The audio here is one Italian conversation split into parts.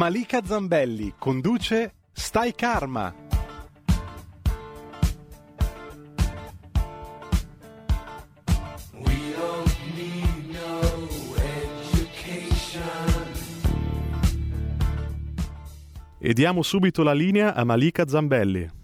Malika Zambelli conduce Stai Karma. E diamo subito la linea a Malika Zambelli.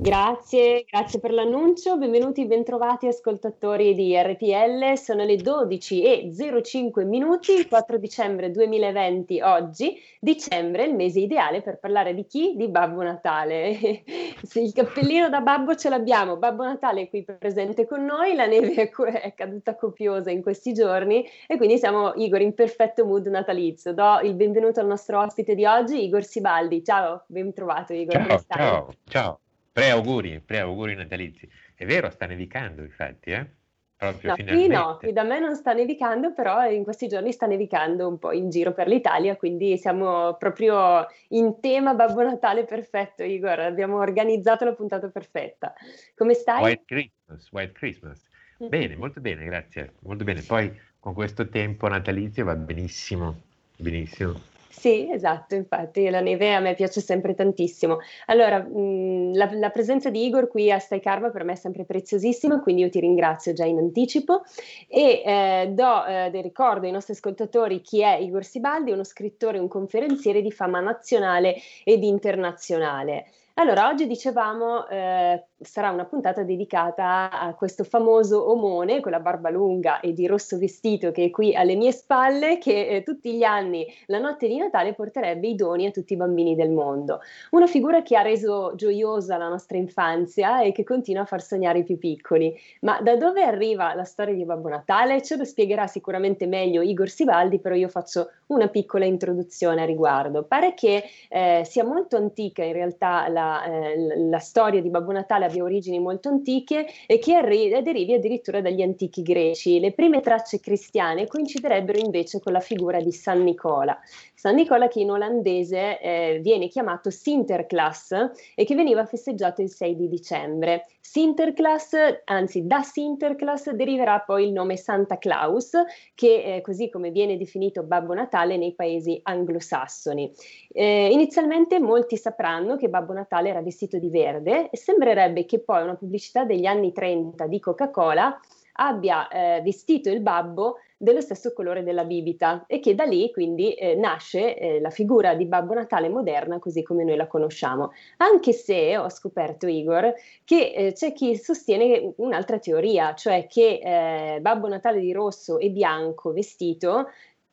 Grazie, grazie per l'annuncio. Benvenuti, bentrovati ascoltatori di RPL. Sono le 12 e 05 minuti, il 4 dicembre 2020 oggi. Dicembre, il mese ideale per parlare di chi? Di Babbo Natale. il cappellino da babbo ce l'abbiamo, Babbo Natale è qui presente con noi, la neve è caduta copiosa in questi giorni e quindi siamo Igor in perfetto mood natalizio. Do il benvenuto al nostro ospite di oggi, Igor Sibaldi. Ciao, ben trovato Igor. Ciao, ciao, ciao. Pre-auguri, pre-auguri natalizi. È vero, sta nevicando infatti, eh? Proprio no, finalmente. qui no, qui da me non sta nevicando, però in questi giorni sta nevicando un po' in giro per l'Italia, quindi siamo proprio in tema Babbo Natale perfetto, Igor. Abbiamo organizzato la puntata perfetta. Come stai? White Christmas, White Christmas. Bene, molto bene, grazie. Molto bene. Poi con questo tempo natalizio va benissimo, benissimo. Sì, esatto, infatti la neve a me piace sempre tantissimo. Allora, mh, la, la, presenza di Igor qui a Stai Karma per me è sempre preziosissima, quindi io ti ringrazio già in anticipo e eh, do eh, del ricordo ai nostri ascoltatori chi è Igor Sibaldi, uno scrittore e un conferenziere di fama nazionale ed internazionale. Allora, oggi dicevamo eh, sarà una puntata dedicata a questo famoso omone con la barba lunga e di rosso vestito che è qui alle mie spalle, che eh, tutti gli anni, la notte di Natale, porterebbe i doni a tutti i bambini del mondo. Una figura che ha reso gioiosa la nostra infanzia e che continua a far sognare i più piccoli. Ma da dove arriva la storia di Babbo Natale? Ce lo spiegherà sicuramente meglio Igor Sibaldi, però io faccio una piccola introduzione a riguardo. Pare che eh, sia molto antica in realtà la, eh, la storia di Babbo Natale abbia origini molto antiche e che arri- derivi addirittura dagli antichi greci. Le prime tracce cristiane coinciderebbero invece con la figura di San Nicola. San Nicola che in olandese eh, viene chiamato Sinterklaas e che veniva festeggiato il 6 di dicembre. Sinterklaas, anzi da Sinterklaas deriverà poi il nome Santa Claus, che eh, così come viene definito Babbo Natale nei paesi anglosassoni. Eh, inizialmente molti sapranno che Babbo Natale era vestito di verde e sembrerebbe che poi una pubblicità degli anni 30 di Coca-Cola abbia eh, vestito il babbo dello stesso colore della bibita e che da lì quindi eh, nasce eh, la figura di Babbo Natale moderna così come noi la conosciamo. Anche se ho scoperto, Igor, che eh, c'è chi sostiene un'altra teoria, cioè che eh, Babbo Natale di rosso e bianco vestito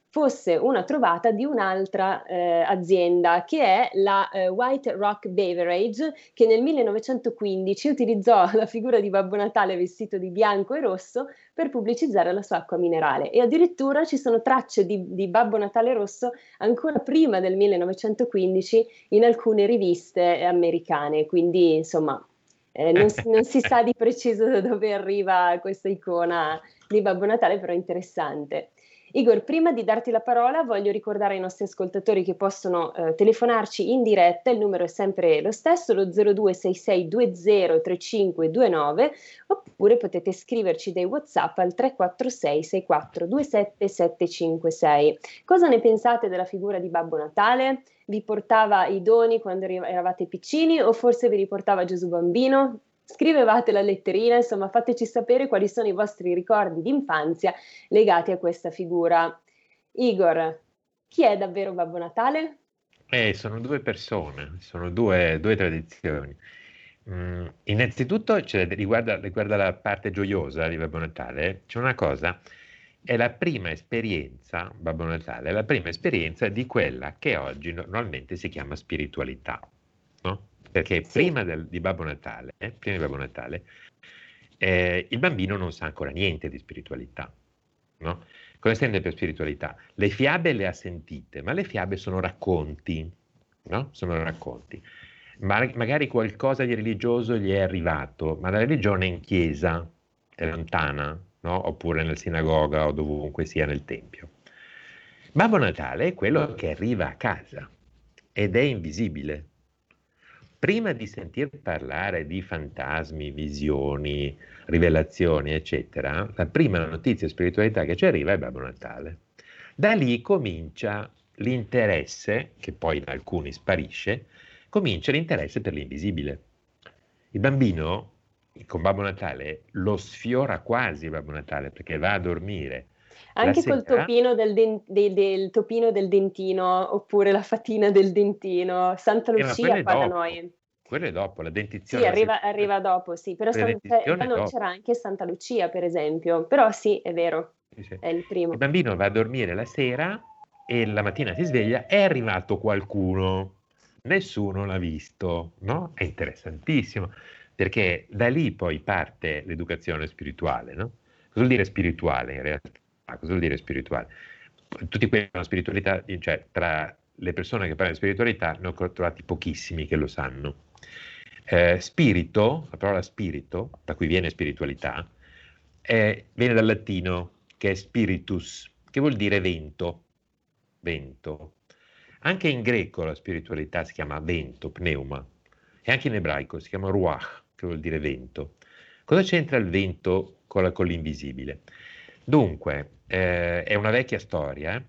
fosse una trovata di un'altra eh, azienda che è la eh, White Rock Beverage che nel 1915 utilizzò la figura di Babbo Natale vestito di bianco e rosso per pubblicizzare la sua acqua minerale e addirittura ci sono tracce di, di Babbo Natale rosso ancora prima del 1915 in alcune riviste americane, quindi insomma eh, non, non, si sa di preciso da dove arriva questa icona di Babbo Natale, però interessante. Igor, prima di darti la parola voglio ricordare ai nostri ascoltatori che possono eh, telefonarci in diretta, il numero è sempre lo stesso, lo 0266203529, oppure potete scriverci dei WhatsApp al 346 6427 756. Cosa ne pensate della figura di Babbo Natale? Vi portava i doni quando eravate piccini o forse vi riportava Gesù bambino? Scrivevate la letterina, insomma, fateci sapere quali sono i vostri ricordi di infanzia legati a questa figura. Igor, chi è davvero Babbo Natale? Eh, sono due persone, sono due, due tradizioni. Mm, innanzitutto cioè, riguarda, riguarda, la parte gioiosa di Babbo Natale, c'è una cosa, è la prima esperienza, Babbo Natale, è la prima esperienza di quella che oggi normalmente si chiama spiritualità. No? Perché sì. prima del, di Babbo Natale, eh, prima di Babbo Natale eh, il bambino non sa ancora niente di spiritualità. No? Cosa intende per spiritualità? Le fiabe le ha sentite, ma le fiabe sono racconti, no? Sono racconti. Ma, magari qualcosa di religioso gli è arrivato, ma la religione è in chiesa, è lontana, no? oppure nella sinagoga o dovunque sia nel tempio. Babbo Natale è quello che arriva a casa ed è invisibile. Prima di sentir parlare di fantasmi, visioni, rivelazioni, eccetera, la prima notizia spiritualità che ci arriva è Babbo Natale. Da lì comincia l'interesse, che poi in alcuni sparisce, comincia l'interesse per l'invisibile. Il bambino con Babbo Natale lo sfiora quasi Babbo Natale perché va a dormire. Anche col topino del, den- del, del, topino del dentino oppure la fatina del dentino, Santa eh, Lucia qua da noi. Quello è dopo, la dentizione. Sì, arriva, arriva dopo, sì, però San, non c'era anche Santa Lucia, per esempio, però sì, è vero, sì, sì. è il primo. Il bambino va a dormire la sera e la mattina si sveglia, è arrivato qualcuno, nessuno l'ha visto, no? È interessantissimo, perché da lì poi parte l'educazione spirituale, no? Cosa vuol dire spirituale in realtà? Cosa vuol dire spirituale? Tutti quelli che hanno spiritualità, cioè tra le persone che parlano di spiritualità ne ho trovati pochissimi che lo sanno. Eh, spirito, la parola spirito, da cui viene spiritualità, è, viene dal latino che è spiritus, che vuol dire vento. Vento. Anche in greco la spiritualità si chiama vento, pneuma, e anche in ebraico si chiama ruach, che vuol dire vento. Cosa c'entra il vento con, la, con l'invisibile? Dunque, eh, è una vecchia storia, eh?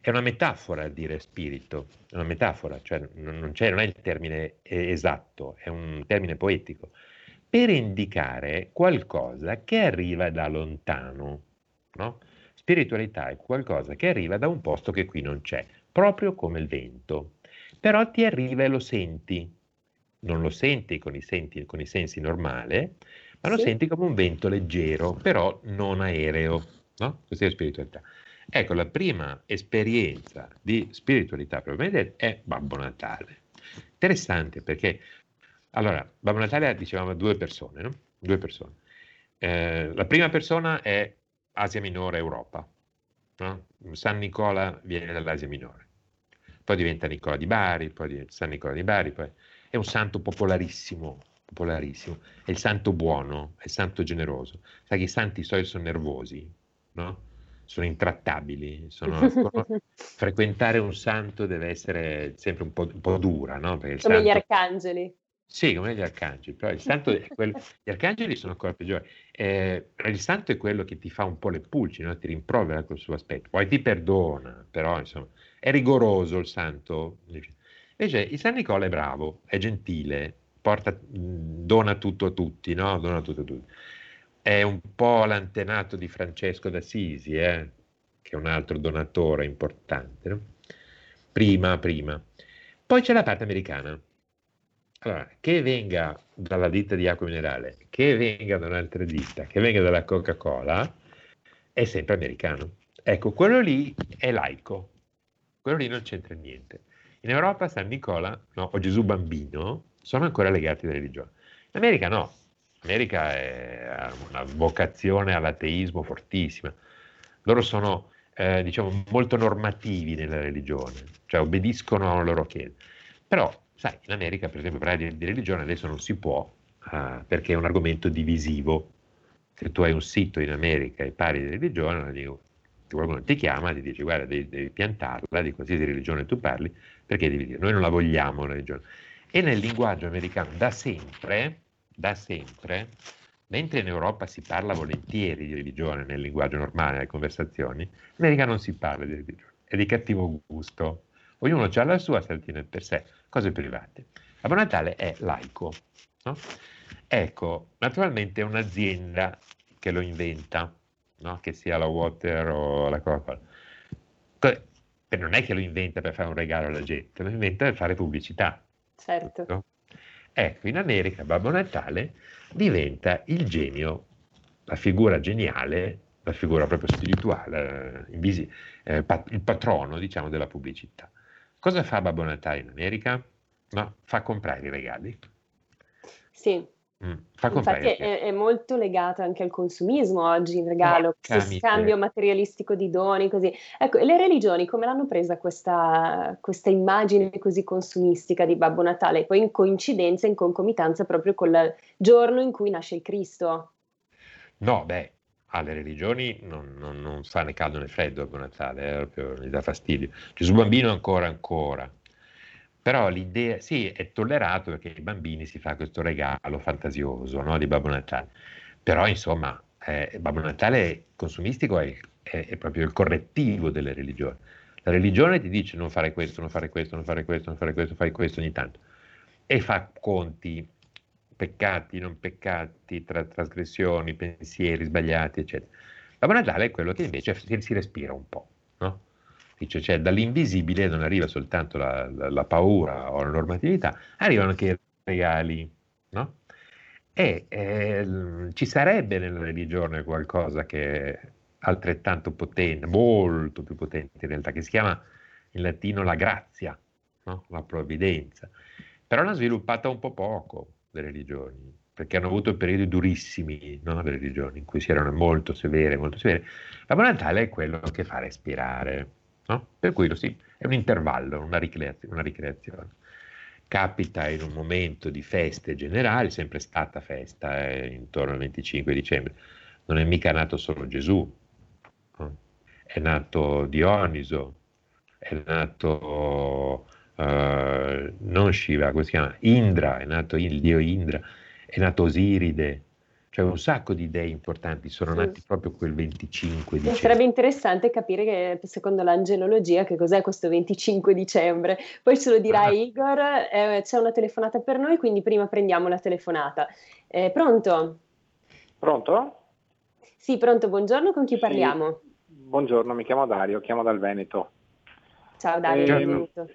è una metafora dire spirito, è una metafora, cioè non, non, è il termine esatto, è un termine poetico, per indicare qualcosa che arriva da lontano. No? Spiritualità è qualcosa che arriva da un posto che qui non c'è proprio come il vento. Però ti arriva e lo senti. Non lo senti con i, senti, con i sensi normali, ma lo senti come un vento leggero, però non aereo. No? Questa è la spiritualità. Ecco, la prima esperienza di spiritualità probabilmente è Babbo Natale. Interessante perché, allora, Babbo Natale dicevamo due persone, no? Due persone. Eh, la prima persona è Asia Minore Europa, No? San Nicola viene dall'Asia Minore, poi diventa Nicola di Bari, poi diventa San Nicola di Bari, poi è un santo popolarissimo, popolarissimo, è il santo buono, è il santo generoso. Sai che i santi soliti sono nervosi, no? sono intrattabili, sono, frequentare un santo deve essere sempre un po', un po dura, no? Come santo, gli arcangeli. Sì, come gli arcangeli, però il santo è quello, gli arcangeli sono ancora peggiori. Eh, il santo è quello che ti fa un po' le pulci, no? ti rimprovera col suo aspetto, poi ti perdona, però insomma è rigoroso il santo. Invece il San Nicola è bravo, è gentile, porta, dona tutto a tutti, no? Dona tutto a tutti. È un po' l'antenato di Francesco d'Assisi, eh? che è un altro donatore importante. No? Prima, prima. Poi c'è la parte americana allora, che venga dalla ditta di acqua minerale, che venga da un'altra ditta, che venga dalla Coca-Cola, è sempre americano. Ecco, quello lì è laico, quello lì non c'entra niente. In Europa San Nicola no, o Gesù Bambino sono ancora legati alla religione. In America no, L'America ha una vocazione all'ateismo fortissima. Loro sono, eh, diciamo, molto normativi nella religione, cioè obbediscono alla loro chiesa. Però Sai, in America, per esempio, parlare di, di religione adesso non si può uh, perché è un argomento divisivo. Se tu hai un sito in America e parli di religione, qualcuno ti chiama, ti dice guarda devi, devi piantarla di qualsiasi religione tu parli, perché devi dire noi non la vogliamo la religione. E nel linguaggio americano da sempre, da sempre, mentre in Europa si parla volentieri di religione nel linguaggio normale, nelle conversazioni, in America non si parla di religione, è di cattivo gusto. Ognuno ha la sua, la tiene per sé cose private. Babbo Natale è laico. No? Ecco, naturalmente è un'azienda che lo inventa, no? che sia la Water o la Coca-Cola. Non è che lo inventa per fare un regalo alla gente, lo inventa per fare pubblicità. Certo. No? Ecco, in America Babbo Natale diventa il genio, la figura geniale, la figura proprio spirituale, eh, eh, il patrono, diciamo, della pubblicità. Cosa fa Babbo Natale in America? No, fa comprare i regali. Sì, Mm, Infatti è, è, molto legato anche al consumismo oggi in regalo, questo scambio materialistico di doni, così. Ecco, e le religioni come l'hanno presa questa, questa, immagine così consumistica di Babbo Natale? Poi in coincidenza, in concomitanza proprio col giorno in cui nasce il Cristo. No, beh, alle religioni non, non, non fa né caldo né freddo Babbo Natale, eh, proprio gli dà fastidio. Gesù bambino ancora ancora. Però l'idea, sì, è tollerato perché ai bambini si fa questo regalo fantasioso no, di Babbo Natale. Però insomma, eh, Babbo Natale consumistico è, è, è, proprio il correttivo delle religioni. La religione ti dice non fare questo, non fare questo, non fare questo, non fare questo, fai questo ogni tanto. E fa conti, peccati, non peccati, tra, trasgressioni, pensieri sbagliati, eccetera. Babbo Natale è quello che invece si, si respira un po', no? Dice, cioè dall'invisibile non arriva soltanto la, la, la, paura o la normatività, arrivano anche i regali, no? E eh, ci sarebbe nella religione qualcosa che è altrettanto potente, molto più potente in realtà, che si chiama in latino la grazia, no? la provvidenza. Però l'hanno sviluppata un po' poco le religioni, perché hanno avuto periodi durissimi no? le religioni, in cui si erano molto severe, molto severe. La Natale è quello che fa respirare No? Per cui sì, è un intervallo, una, ricreazione, una ricreazione. Capita in un momento di feste generali, sempre stata festa, eh, intorno al 25 dicembre. Non è mica nato solo Gesù, no? è nato Dioniso, è nato uh, non Shiva, come si chiama? Indra, è nato il dio Indra, è nato Osiride, cioè un sacco di idee importanti sono sì. nati proprio quel 25 dicembre. Sarebbe interessante capire che secondo l'angelologia che cos'è questo 25 dicembre. Poi ce lo dirà ah. Igor, eh, c'è una telefonata per noi, quindi prima prendiamo la telefonata. Eh, pronto? Pronto? Sì, pronto, buongiorno, con chi sì. parliamo? Buongiorno, mi chiamo Dario, chiamo dal Veneto. Ciao Dario, eh, benvenuto.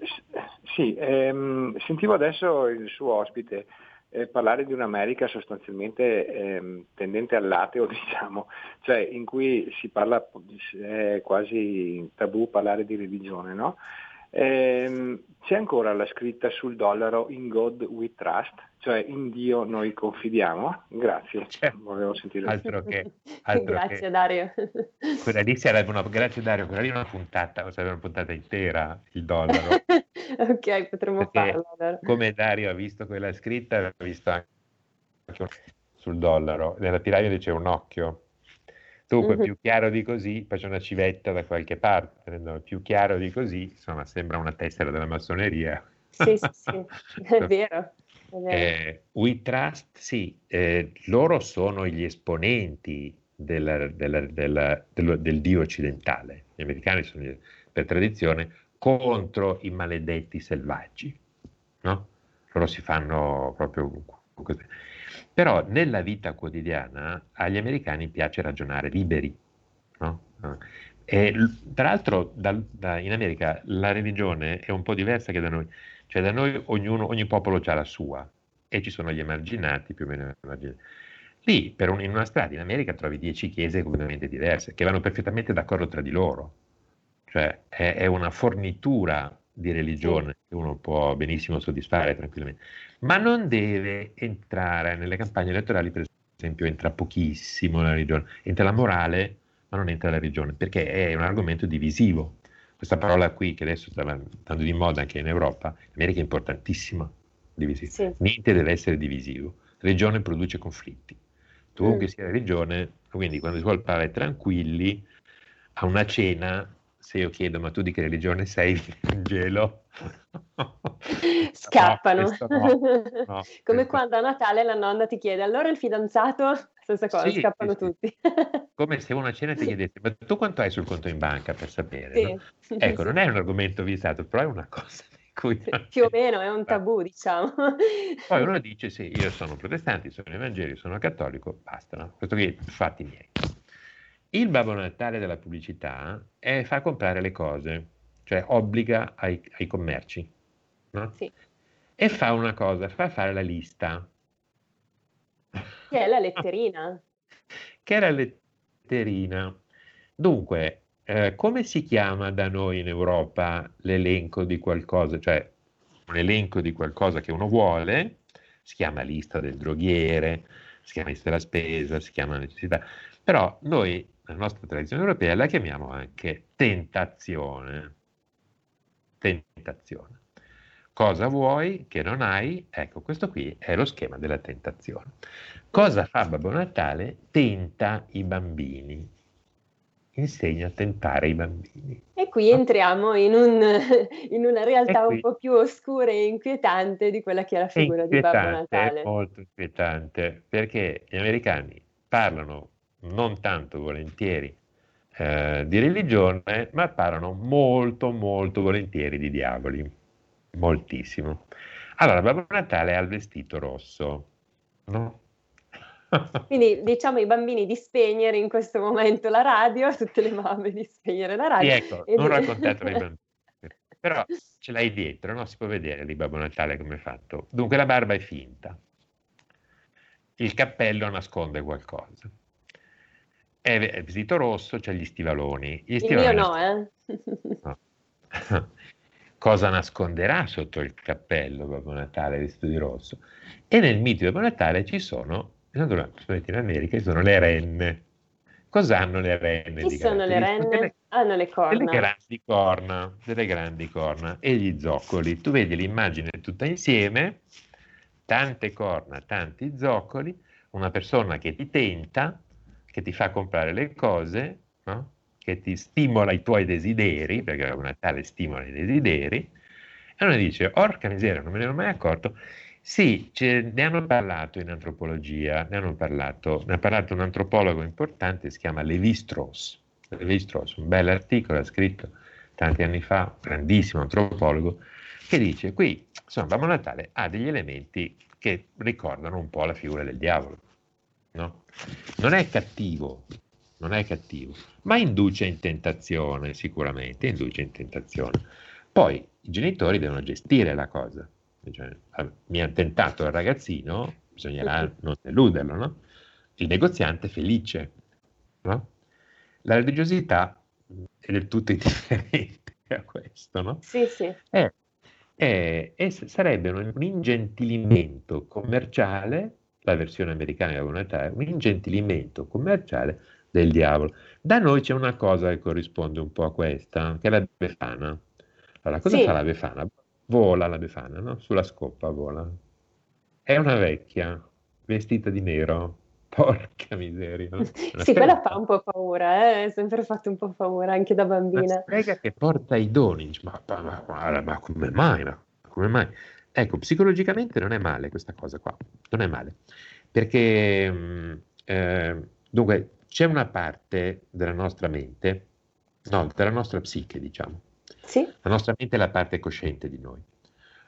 Sì, ehm, sentivo adesso il suo ospite eh, parlare di un'America sostanzialmente eh, tendente all'ateo, diciamo, cioè in cui si parla, è quasi tabù parlare di religione, no? Eh, c'è ancora la scritta sul dollaro In God We Trust, cioè in Dio noi confidiamo? Grazie, cioè, volevo sentire. Altro che, altro grazie che, Dario. Quella lì sarebbe una, grazie Dario, quella lì è una puntata, sarebbe una puntata intera, il dollaro. Ok, potremmo farlo. Come Dario ha visto quella scritta, ha visto anche sul dollaro. Nella tiraglia dice un occhio. Dunque, mm-hmm. più chiaro di così, faccio una civetta da qualche parte, no? più chiaro di così, insomma, sembra una tessera della massoneria. Sì, sì, sì, è vero. Eh, We Trust, sì, eh, loro sono gli esponenti della, della, della, del, del Dio occidentale. Gli americani sono, per tradizione, contro i maledetti selvaggi. No? Loro si fanno proprio così. Però nella vita quotidiana agli americani piace ragionare liberi. No? E, tra l'altro da, da, in America la religione è un po' diversa che da noi, cioè da noi ognuno, ogni popolo ha la sua e ci sono gli emarginati più o meno emarginati. Lì per un, in una strada in America trovi dieci chiese completamente diverse che vanno perfettamente d'accordo tra di loro, cioè è, è una fornitura di religione che uno può benissimo soddisfare tranquillamente, ma non deve entrare nelle campagne elettorali, per esempio entra pochissimo la religione, entra la morale, ma non entra la religione, perché è un argomento divisivo. Questa parola qui, che adesso sta andando di moda anche in Europa, in America è importantissima. Sì. Niente deve essere divisivo. Religione produce conflitti. Tu mm. sia religione, quindi quando si vuole parlare tranquilli, a una cena se io chiedo ma tu di che religione sei, il Vangelo, scappano. No, no, no, Come quando a Natale la nonna ti chiede allora il fidanzato, stessa cosa, sì, scappano sì, tutti. Come se una cena ti chiedesse ma tu quanto hai sul conto in banca per sapere? Sì. Ecco, non è un argomento visato, però è una cosa cui più o meno è un tabù, diciamo. Poi uno dice sì, io sono protestante, sono evangelico, sono cattolico, basta, questo qui fatti miei. Il Babbo Natale della pubblicità è far comprare le cose, cioè obbliga ai, ai commerci. No? Sì. E fa una cosa, fa fare la lista. Che è la letterina. che è la letterina. Dunque, eh, come si chiama da noi in Europa l'elenco di qualcosa? Cioè, un elenco di qualcosa che uno vuole, si chiama lista del droghiere, si chiama lista della spesa, si chiama necessità, però noi, la nostra tradizione europea, la chiamiamo anche tentazione. Tentazione. Cosa vuoi che non hai? Ecco, questo qui è lo schema della tentazione. Cosa fa Babbo Natale? Tenta i bambini insegna a tentare i bambini. E qui entriamo in, un, in una realtà un po' più oscura e inquietante di quella che è la figura di Babbo Natale. È molto inquietante perché gli americani parlano non tanto volentieri eh, di religione, ma parlano molto, molto volentieri di diavoli. Moltissimo. Allora, Babbo Natale ha il vestito rosso, no? Quindi diciamo ai bambini di spegnere in questo momento la radio, a tutte le mamme di spegnere la radio. Sì, ecco, non di... raccontatelo ai bambini. Però ce l'hai dietro, no? Si può vedere di Babbo Natale come è fatto. Dunque la barba è finta. Il cappello nasconde qualcosa. È vestito rosso, c'è gli stivaloni. Gli stivaloni il mio no, eh? no. Cosa nasconderà sotto il cappello Babbo Natale vestito di rosso? E nel mito di Babbo Natale ci sono in America ci sono le renne. Cos'hanno le renne? Chi sono le renne? Delle, Hanno le corna. Delle grandi corna, delle grandi corna e gli zoccoli. Tu vedi l'immagine tutta insieme, tante corna, tanti zoccoli, una persona che ti tenta, che ti fa comprare le cose, no? che ti stimola i tuoi desideri, perché una tale stimola i desideri, e uno dice, orca miseria, non me ne ero mai accorto, sì, ne hanno parlato in antropologia, ne, hanno parlato, ne ha parlato un antropologo importante, si chiama Levi-Strauss. Levi-Strauss, un bel articolo, ha scritto tanti anni fa, grandissimo antropologo, che dice qui, insomma, Babbo Natale ha degli elementi che ricordano un po' la figura del diavolo. No? Non è cattivo, non è cattivo, ma induce in tentazione, sicuramente, induce in tentazione. Poi i genitori devono gestire la cosa cioè, mi ha tentato il ragazzino, bisognerà non deluderlo, no? Il negoziante felice, no? La religiosità è del tutto indifferente a questo, no? Sì, sì. È, è, è, sarebbe un, un ingentilimento commerciale, la versione americana di Natale, un ingentilimento commerciale del diavolo. Da noi c'è una cosa che corrisponde un po' a questa, che è la Befana. Allora, cosa sì. fa la Befana? Vola la Befana, no? Sulla scoppa vola. È una vecchia, vestita di nero. Porca miseria. No? sì, quella fa un po' paura, eh? è sempre fatto un po' paura anche da bambina. Una strega che porta i doni, ma, ma, ma, ma come mai? come mai? Ecco, psicologicamente non è male questa cosa qua, non è male, perché eh, dunque c'è una parte della nostra mente, no, della nostra psiche, diciamo, sì. La nostra mente è la parte cosciente di noi.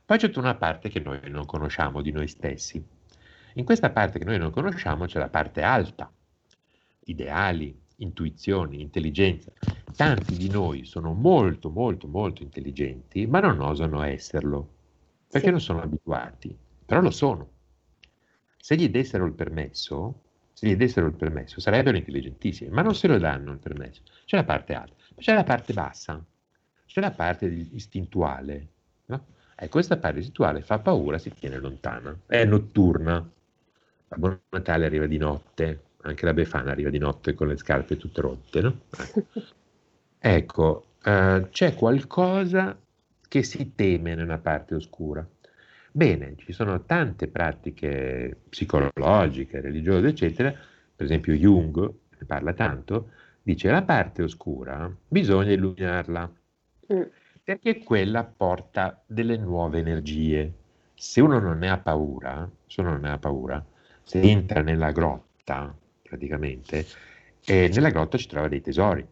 Poi c'è tutta una parte che noi non conosciamo di noi stessi. In questa parte che noi non conosciamo c'è la parte alta, ideali, intuizioni, intelligenza. Tanti di noi sono molto, molto, molto intelligenti, ma non osano esserlo, perché sì. non sono abituati, però lo sono. Se gli dessero il permesso, se gli dessero il permesso, sarebbero intelligentissimi, ma non se lo danno il permesso. C'è la parte alta, c'è la parte bassa, c'è la parte istintuale. No? E questa parte istintuale fa paura, si tiene lontana, è notturna. Babbo Natale arriva di notte, anche la Befana arriva di notte con le scarpe tutte rotte. No? Ecco, eh, c'è qualcosa che si teme nella parte oscura. Bene, ci sono tante pratiche psicologiche, religiose, eccetera. Per esempio Jung ne parla tanto, dice la parte oscura bisogna illuminarla. Mm. Perché quella porta delle nuove energie. Se uno non ne ha paura, se uno non ne ha paura, se entra nella grotta, praticamente, eh, nella grotta ci trova dei tesori.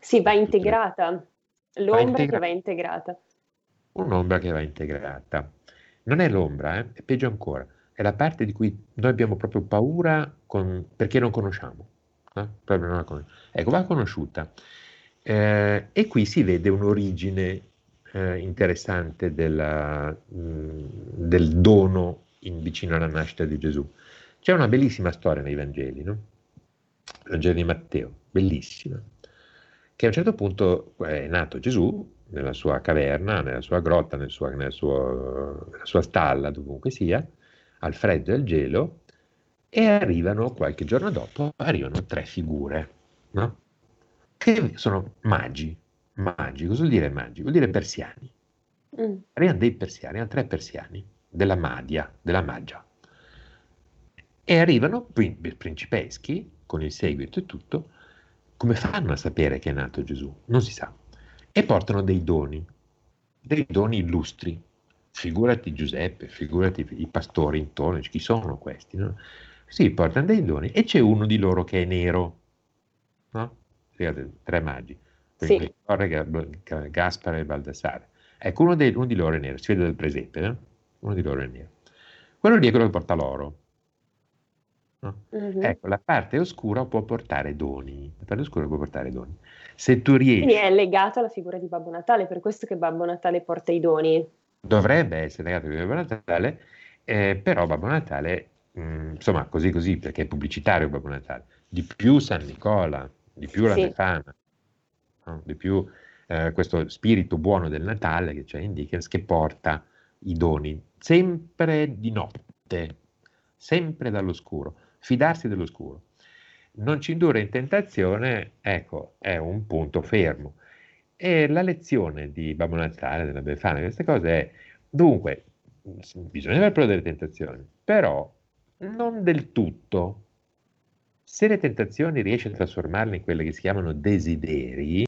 Sì, va integrata. L'ombra va integra- che va integrata. Un'ombra che va integrata. Non è l'ombra, eh? è peggio ancora. È la parte di cui noi abbiamo proprio paura con, perché non conosciamo. Eh? Non conosciamo. Ecco, va conosciuta. Eh, e qui si vede un'origine eh, interessante della, mh, mm, del dono in, vicino alla nascita di Gesù. C'è una bellissima storia nei Vangeli, no? Il Vangelo di Matteo, bellissima, che a un certo punto è nato Gesù nella sua caverna, nella sua grotta, nel suo, nel suo, nella sua stalla, dovunque sia, al freddo e al gelo e arrivano qualche giorno dopo, arrivano tre figure, no? che sono magi. Magi, cosa vuol dire magi? Vuol dire persiani. Mm. Arrivano dei persiani, arrivano tre persiani della Madia, della Magia. E arrivano principeschi, con il seguito e tutto, come fanno a sapere che è nato Gesù? Non si sa. E portano dei doni, dei doni illustri. Figurati Giuseppe, figurati i pastori intorno, chi sono questi? No? Sì, portano dei doni e c'è uno di loro che è nero, no? tre magi, sì. Gaspare e Baldassare. Ecco, uno, dei, uno, di loro è nero, si vede dal presepe, no? Uno di loro è nero. Quello lì è quello che porta l'oro. No? Mm-hmm. Ecco, la parte oscura può portare doni. La parte oscura può portare doni. Se tu riesci... Quindi è legato alla figura di Babbo Natale, per questo che Babbo Natale porta i doni. Dovrebbe essere legato a Babbo Natale, eh, però Babbo Natale, mh, mm, insomma, così così, perché è pubblicitario Babbo Natale. Di più San Nicola, di più la sì. Befana, no? di più eh, questo spirito buono del Natale che c'è in Dickens che porta i doni, sempre di notte, sempre dall'oscuro, fidarsi dell'oscuro. Non ci indurre in tentazione, ecco, è un punto fermo. E la lezione di Babbo Natale, della Befana, queste cose è, dunque, bisogna aver paura delle tentazioni, però non del tutto. Se le tentazioni riesci a trasformarle in quelle che si chiamano desideri,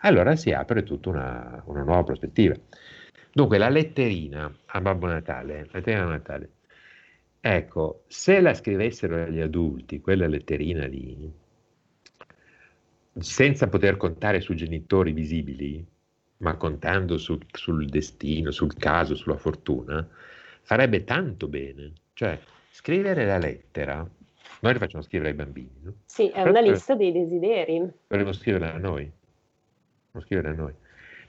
allora si apre tutta una, una nuova prospettiva. Dunque, la letterina a Babbo Natale, la letterina a Natale, ecco, se la scrivessero agli adulti, quella letterina lì, senza poter contare su genitori visibili, ma contando sul, sul destino, sul caso, sulla fortuna, farebbe tanto bene. Cioè, scrivere la lettera, noi la facciamo scrivere ai bambini, no? Sì, è una lista dei desideri. Dovremmo scriverla a noi. Dovremmo scriverla a noi.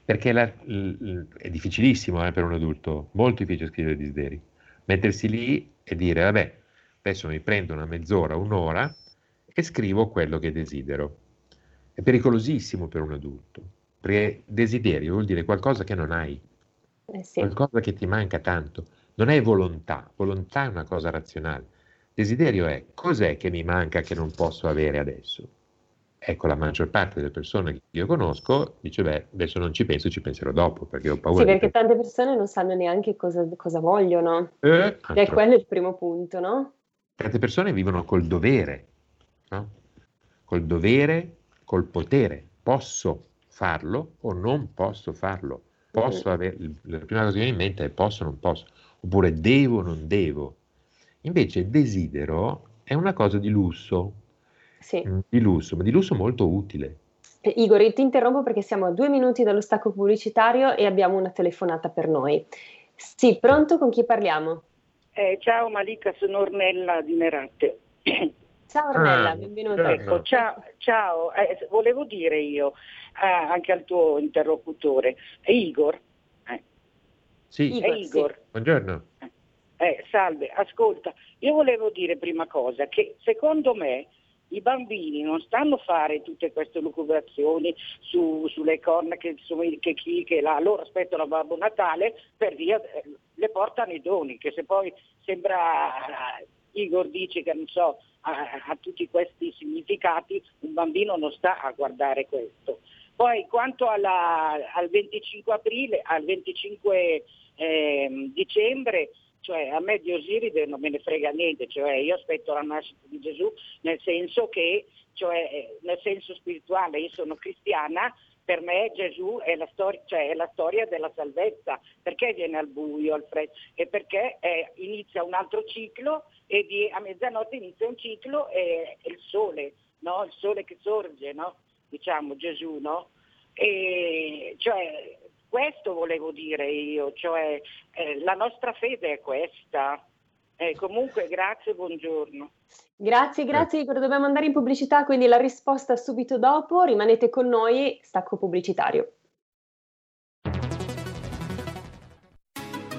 Perché la, l, è difficilissimo eh, per un adulto, molto difficile scrivere desideri. Mettersi lì e dire, vabbè, adesso mi prendo una mezz'ora, un'ora e scrivo quello che desidero. È pericolosissimo per un adulto, perché desiderio vuol dire qualcosa che non hai, eh sì. qualcosa che ti manca tanto. Non è volontà, volontà è una cosa razionale. Desiderio è cos'è che mi manca che non posso avere adesso? Ecco, la maggior parte delle persone che io conosco dice, beh, adesso non ci penso, ci penserò dopo, perché ho paura. Sì, perché tante persone non sanno neanche cosa, cosa vogliono. Eh, e quello è il primo punto, no? Tante persone vivono col dovere, no? Col dovere, col potere. Posso farlo o non posso farlo. Posso mm. avere, la prima cosa che viene in mente è posso o non posso, oppure devo o non devo. Invece desidero è una cosa di lusso, sì. Mm, di lusso, ma di lusso molto utile. Eh, Igor, ti interrompo perché siamo a due minuti dallo stacco pubblicitario e abbiamo una telefonata per noi. Sì, pronto? Con chi parliamo? Eh, ciao Malika, sono Ornella di Merate. Ciao Ornella, ah, benvenuta. Ecco, ciao, ciao. Eh, volevo dire io eh, anche al tuo interlocutore, Igor. Eh. Sì, è Igor. Sì. Buongiorno. Eh, salve, ascolta, io volevo dire prima cosa che secondo me i bambini non stanno a fare tutte queste lucubrazioni su, sulle corna che, che chi che là, loro aspettano Babbo Natale per via, eh, le portano i doni, che se poi sembra Igor dice che non so, ha, ha tutti questi significati, un bambino non sta a guardare questo. Poi quanto alla, al 25 aprile, al 25 eh, dicembre, cioè a me di Osiride non me ne frega niente, cioè io aspetto la nascita di Gesù nel senso che, cioè nel senso spirituale, io sono cristiana, per me Gesù è la, storia, cioè è la storia della salvezza, perché viene al buio, al freddo, e perché eh, inizia un altro ciclo e di, a mezzanotte inizia un ciclo e, e il sole, no? il sole che sorge, no? diciamo Gesù, no? E, cioè, questo volevo dire io, cioè eh, la nostra fede è questa. Eh, comunque grazie, buongiorno. Grazie, grazie. Dobbiamo andare in pubblicità, quindi la risposta subito dopo. Rimanete con noi, stacco pubblicitario.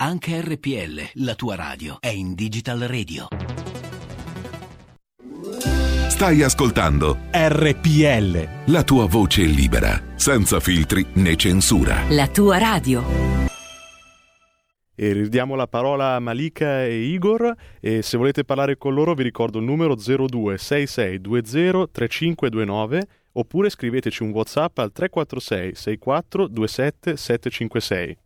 Anche RPL, la tua radio, è in Digital Radio. Stai ascoltando RPL. La tua voce libera, senza filtri né censura. La tua radio. E ridiamo la parola a Malika e Igor e se volete parlare con loro vi ricordo il numero 0266203529 oppure scriveteci un WhatsApp al 346 64 27 756.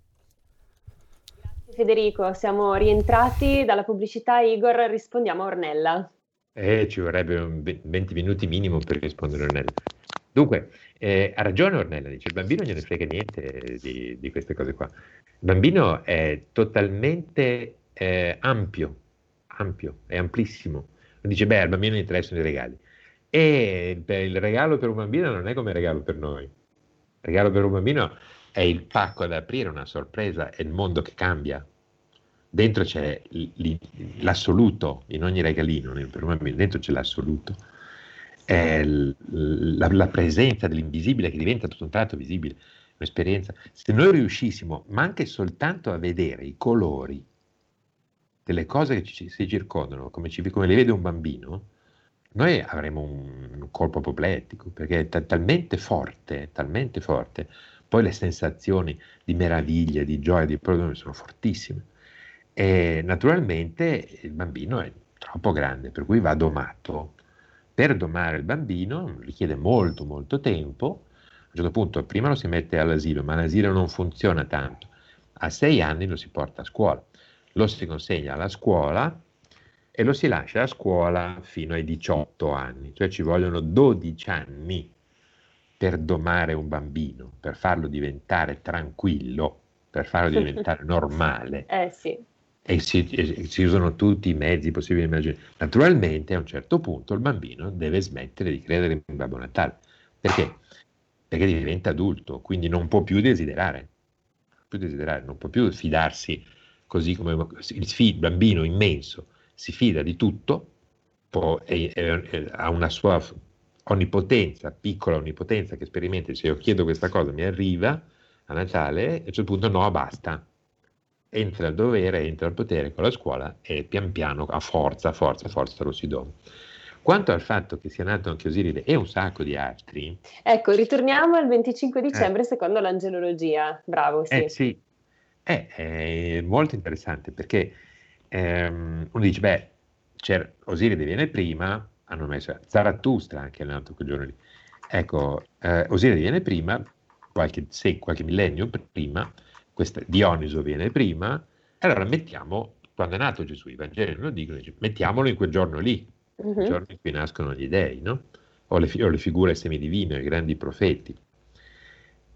Federico, siamo rientrati dalla pubblicità. Igor, rispondiamo a Ornella. Eh, ci vorrebbe 20 minuti minimo per rispondere a Ornella. Dunque, eh, ha ragione Ornella, dice il bambino non gliene frega niente di, di, queste cose qua. Il bambino è totalmente eh, ampio, ampio, è amplissimo. Dice, beh, al bambino interessano i regali. E il regalo per un bambino non è come regalo per noi. Il regalo per un bambino è il pacco da aprire, una sorpresa, è il mondo che cambia. Dentro c'è l'assoluto, in ogni regalino, dentro c'è l'assoluto. È la, la presenza dell'invisibile che diventa tutto un tratto visibile, un'esperienza. Se noi riuscissimo, ma anche soltanto a vedere i colori delle cose che ci si circondano, come, ci, come le vede un bambino, noi avremo un, un colpo apoplettico, perché è t- talmente forte, talmente forte, poi le sensazioni di meraviglia, di gioia, di produzione sono fortissime. E naturalmente il bambino è troppo grande, per cui va domato. Per domare il bambino richiede molto, molto tempo. A un certo punto, prima lo si mette all'asilo, ma l'asilo non funziona tanto. A sei anni lo si porta a scuola, lo si consegna alla scuola e lo si lascia a scuola fino ai 18 anni, cioè ci vogliono 12 anni per domare un bambino, per farlo diventare tranquillo, per farlo diventare normale. Eh sì. E si, e si, usano tutti i mezzi possibili e immaginabili. Naturalmente a un certo punto il bambino deve smettere di credere in Babbo Natale. Perché? Perché diventa adulto, quindi non può più desiderare, più desiderare non può più fidarsi così come il bambino immenso si fida di tutto, può, e, e, ha una sua onnipotenza, piccola onnipotenza che sperimenti, se io chiedo questa cosa mi arriva a Natale, a un certo punto no, basta. Entra il dovere, entra il potere con la scuola e pian piano, a forza, a forza, a forza lo si doma. Quanto al fatto che sia nato anche Osiride e un sacco di altri. Ecco, ritorniamo al 25 dicembre eh. secondo l'angelologia. Bravo, sì. Eh, sì. Eh, è molto interessante perché ehm, uno dice, beh, Osiride viene prima, hanno messo Zarathustra anche è nato quel giorno lì. Ecco, eh, Osiride viene prima, qualche, sì, qualche millennio prima, questa, Dioniso viene prima, e allora mettiamo, quando è nato Gesù, i Vangeli lo dicono, mettiamolo in quel giorno lì, uh-huh. il giorno in cui nascono gli dei, no? o, le, o le figure semidivine, i grandi profeti.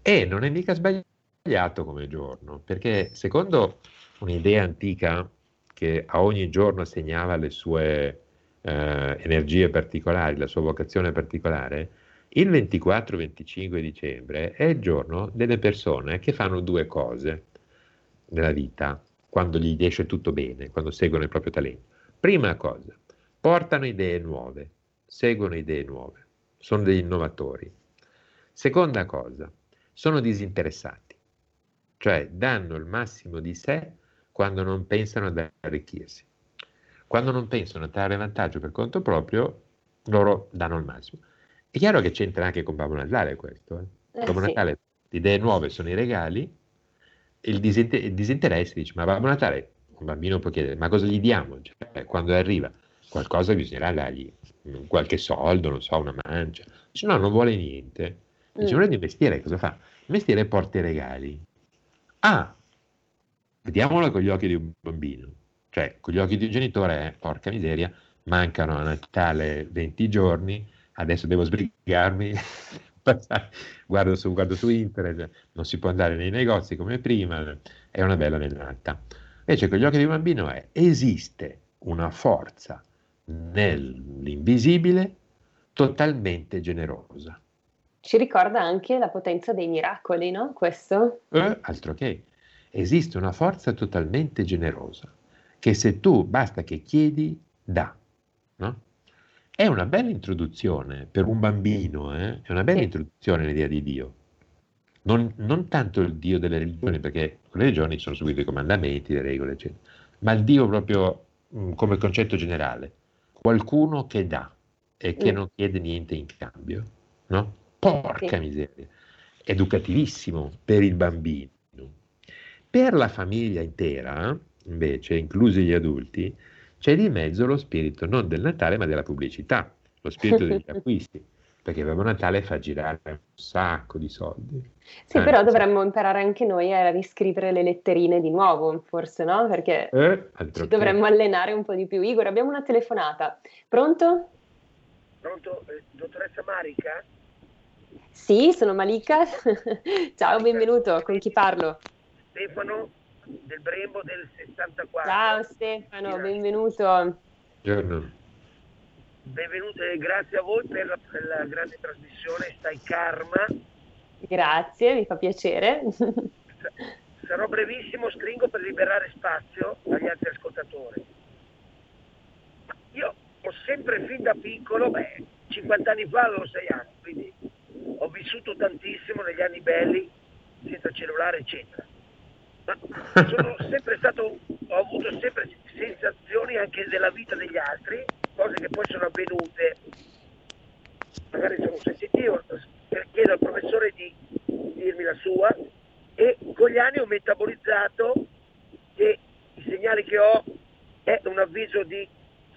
E non è mica sbagliato come giorno, perché secondo un'idea antica che a ogni giorno segnava le sue eh, energie particolari, la sua vocazione particolare, Il 24-25 dicembre è il giorno delle persone che fanno due cose nella vita, quando gli riesce tutto bene, quando seguono il proprio talento. Prima cosa, portano idee nuove, seguono idee nuove, sono degli innovatori. Seconda cosa, sono disinteressati, cioè danno il massimo di sé quando non pensano ad arricchirsi. Quando non pensano a trarre vantaggio per conto proprio, loro danno il massimo. È chiaro che c'entra anche con Babbo Natale questo. Eh? Eh, Babbo sì. Natale, le idee nuove sono i regali, il, disinter- il disinteresse dice, ma Babbo Natale, un bambino può chiedere, ma cosa gli diamo? Cioè, quando arriva qualcosa bisognerà dargli qualche soldo, non so, una mancia. Dice, no, non vuole niente. Dice, Mm. vuole di mestiere, cosa fa? Il mestiere porta i regali. Ah, vediamolo con gli occhi di un bambino. Cioè, con gli occhi di un genitore, eh, porca miseria, mancano a Natale 20 giorni, adesso devo sbrigarmi, guardo su, guardo su internet, non si può andare nei negozi come prima, è una bella neonata. Invece con gli occhi di un bambino è, esiste una forza nell'invisibile totalmente generosa. Ci ricorda anche la potenza dei miracoli, no? Questo? Eh, altro che, esiste una forza totalmente generosa che se tu basta che chiedi, dà. no? È una bella introduzione per un bambino, eh? è una bella Sì. introduzione all'idea di Dio. Non, non tanto il Dio delle religioni, perché le religioni sono subito i comandamenti, le regole, eccetera, ma il Dio proprio mh, come concetto generale. Qualcuno che dà e che Mm. non chiede niente in cambio. No? Porca Sì. miseria. Educativissimo per il bambino. Per la famiglia intera, invece, inclusi gli adulti, c'è di mezzo lo spirito non del Natale ma della pubblicità, lo spirito degli acquisti, perché Babbo Natale fa girare un sacco di soldi. Sì, però dovremmo imparare anche noi a riscrivere le letterine di nuovo, forse, no? Perché eh, ci che. dovremmo allenare un po' di più. Igor, abbiamo una telefonata. Pronto? Pronto, eh, dottoressa Marica? Sì, sono Malika. Ciao, benvenuto. Con chi parlo? Stefano del Brembo del 64. Ciao Stefano, benvenuto. Buongiorno. Benvenuto e grazie a voi per la, per la grande trasmissione Stai Karma. Grazie, mi fa piacere. Sarò brevissimo, stringo per liberare spazio agli altri ascoltatori. Io ho sempre fin da piccolo, beh, 50 anni fa avevo 6 anni, quindi ho vissuto tantissimo negli anni belli, senza cellulare, eccetera. Sono sempre stato, ho avuto sempre sensazioni anche della vita degli altri, cose che poi sono avvenute, magari sono sensitivo, chiedo al professore di dirmi la sua e con gli anni ho metabolizzato che i segnali che ho è un avviso di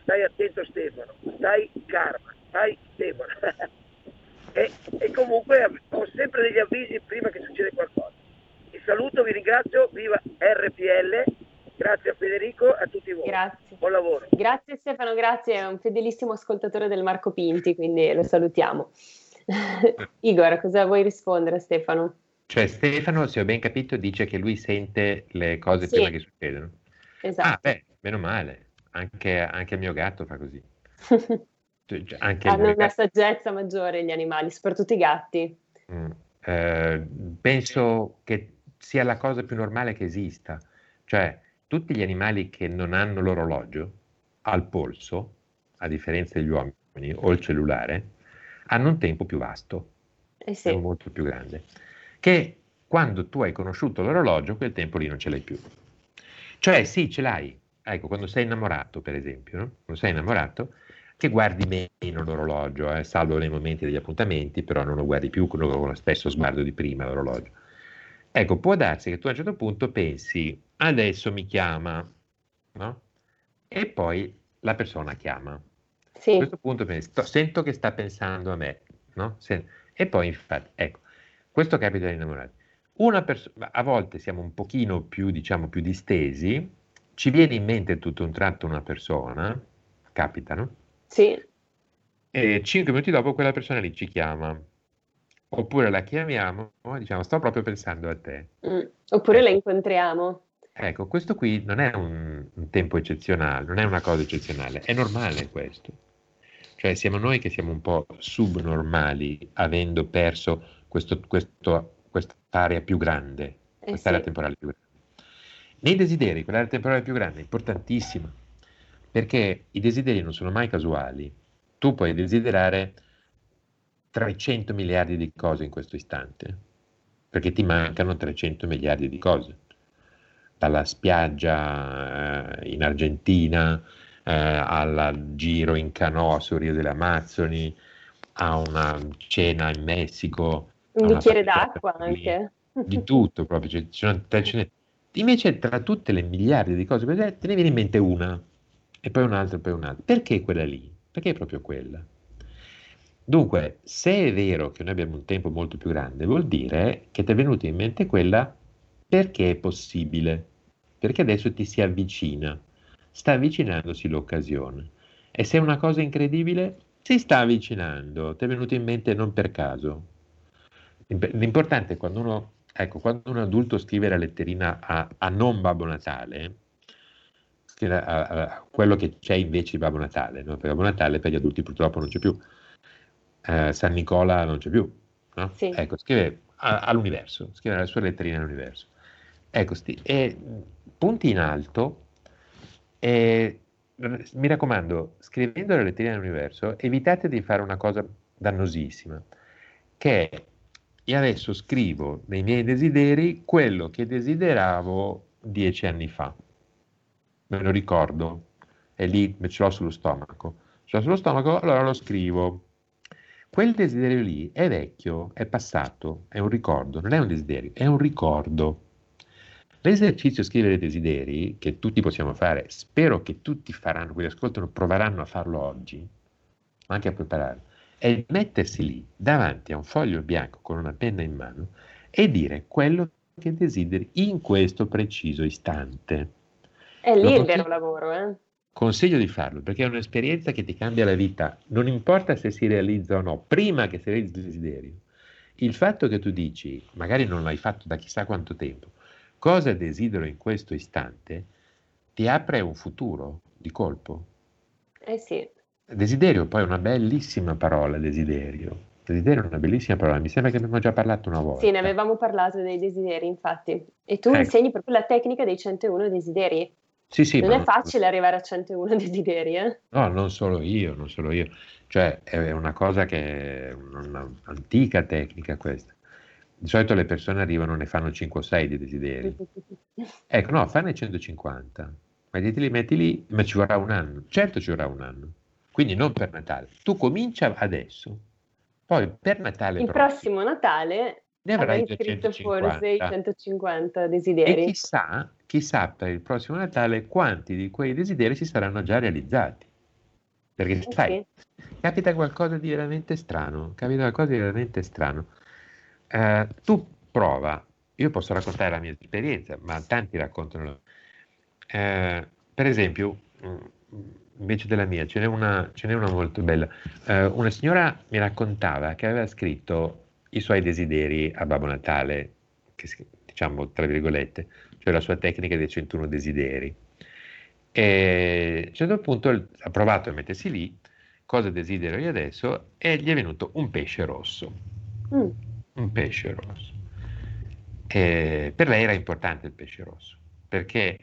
stai attento Stefano, stai karma, stai Stefano. e, e comunque ho sempre degli avvisi prima che succeda qualcosa. Saluto, vi ringrazio, viva RPL, grazie a Federico e a tutti voi. Grazie. Buon lavoro. Grazie Stefano, grazie, è un fedelissimo ascoltatore del Marco Pinti, quindi lo salutiamo. Igor, cosa vuoi rispondere a Stefano? Cioè Stefano, se ho ben capito, dice che lui sente le cose Sì. prima che succedono. Esatto. Ah, beh, meno male. Anche, anche il mio gatto fa così. Cioè, Anche il Hanno una saggezza maggiore gli animali, soprattutto i gatti. Mm. Eh, penso che sia la cosa più normale che esista. Cioè, tutti gli animali che non hanno l'orologio al polso, a differenza degli uomini, o il cellulare, hanno un tempo più vasto, Eh sì, molto più grande, che quando tu hai conosciuto l'orologio, quel tempo lì non ce l'hai più. Cioè, sì, ce l'hai. Ecco, quando sei innamorato, per esempio, no? quando sei innamorato, che guardi meno l'orologio, eh, salvo nei momenti degli appuntamenti, però non lo guardi più con lo stesso sguardo di prima l'orologio. Ecco, può darsi che tu a un certo punto pensi, adesso mi chiama, no? E poi la persona chiama. A sì, questo punto pensi, "Sto- sento che sta pensando a me, no? E poi infatti, ecco, questo capita agli innamorati. Una perso- a volte siamo un pochino più, diciamo, più distesi, ci viene in mente tutto un tratto una persona, capita, no? sì, E cinque minuti dopo quella persona lì ci chiama. Oppure la chiamiamo e diciamo, sto proprio pensando a te. Mm. Oppure Ecco. la incontriamo. Ecco, questo qui non è un, un tempo eccezionale, non è una cosa eccezionale, è normale questo. Cioè siamo noi che siamo un po' subnormali avendo perso questo, questo, quest'area più grande, Eh quest'area sì. temporale più grande. Nei desideri, quell'area temporale più grande è importantissima, perché i desideri non sono mai casuali. Tu puoi desiderare 300 miliardi di cose in questo istante, perché ti mancano 300 miliardi di cose. Dalla spiaggia eh, in Argentina eh, al giro in canoa sul Rio delle Amazzoni, a una cena in Messico, Un bicchiere d'acqua lì, anche. di tutto proprio. cioè, ci sono- te- ce ne- Invece tra tutte le miliardi di cose, te ne viene in mente una, e poi un'altra, e poi un'altra. Perché quella lì? Perché è proprio quella? Dunque, se è vero che noi abbiamo un tempo molto più grande, vuol dire che ti è venuta in mente quella perché è possibile, perché adesso ti si avvicina, sta avvicinandosi l'occasione. E se è una cosa incredibile, si sta avvicinando, ti è venuto in mente non per caso. L'imp- L'importante è quando uno, ecco, quando un adulto scrive la letterina a, a non Babbo Natale, a- a quello che c'è invece di Babbo Natale, no? perché Babbo Natale per gli adulti purtroppo non c'è più, Eh, San Nicola non c'è più, no? Sì. ecco, scrive a- all'universo, scrive la sua letterina all'universo. Ecco, sti- e punti in alto, e mi raccomando, scrivendo la letterina all'universo, evitate di fare una cosa dannosissima, che io adesso scrivo nei miei desideri quello che desideravo dieci anni fa. Me lo ricordo, è lì, ce l'ho sullo stomaco. Ce l'ho sullo stomaco, allora lo scrivo. Quel desiderio lì è vecchio, è passato, è un ricordo, non è un desiderio, è un ricordo. L'esercizio scrivere desideri, che tutti possiamo fare, spero che tutti faranno, quelli che ascoltano, proveranno a farlo oggi, ma anche a prepararlo, è mettersi lì davanti a un foglio bianco con una penna in mano e dire quello che desideri in questo preciso istante. È lì il vero lavoro, eh? Consiglio di farlo perché è un'esperienza che ti cambia la vita, non importa se si realizza o no, prima che si realizzi il desiderio. Il fatto che tu dici, magari non l'hai fatto da chissà quanto tempo, cosa desidero in questo istante, ti apre un futuro di colpo. Eh sì. Desiderio poi è una bellissima parola, desiderio. Desiderio è una bellissima parola, mi sembra che abbiamo già parlato una volta. Sì, ne avevamo parlato dei desideri, infatti. E tu Ecco. insegni proprio la tecnica dei 101 desideri. Sì, sì, non è facile arrivare a 101 desideri, eh? No, non solo io, non solo io. Cioè, è una cosa che è un'antica tecnica questa. Di solito le persone arrivano e ne fanno 5 o 6 di desideri. Ecco, no, fanne 150. Mettili, metti lì, ma ci vorrà un anno. Certo ci vorrà un anno. Quindi non per Natale. Tu comincia adesso. Poi per Natale Il prossimo prossimo Natale ne avrai scritto 250. forse i 150 E desideri. chissà, chissà per il prossimo Natale quanti di quei desideri si saranno già realizzati. Perché Eh sai, sì. capita qualcosa di veramente strano, capita qualcosa di veramente strano. Eh, tu prova, io posso raccontare la mia esperienza, ma tanti raccontano. Eh, per esempio, mm, invece della mia, ce n'è una, ce n'è una molto bella. Eh, una signora mi raccontava che aveva scritto i suoi desideri a Babbo Natale, che diciamo tra virgolette, cioè la sua tecnica dei 101 desideri. E a un certo punto ha provato a mettersi lì, cosa desidero io adesso, e gli è venuto un pesce rosso. Mm. Un pesce rosso. E per lei era importante il pesce rosso, perché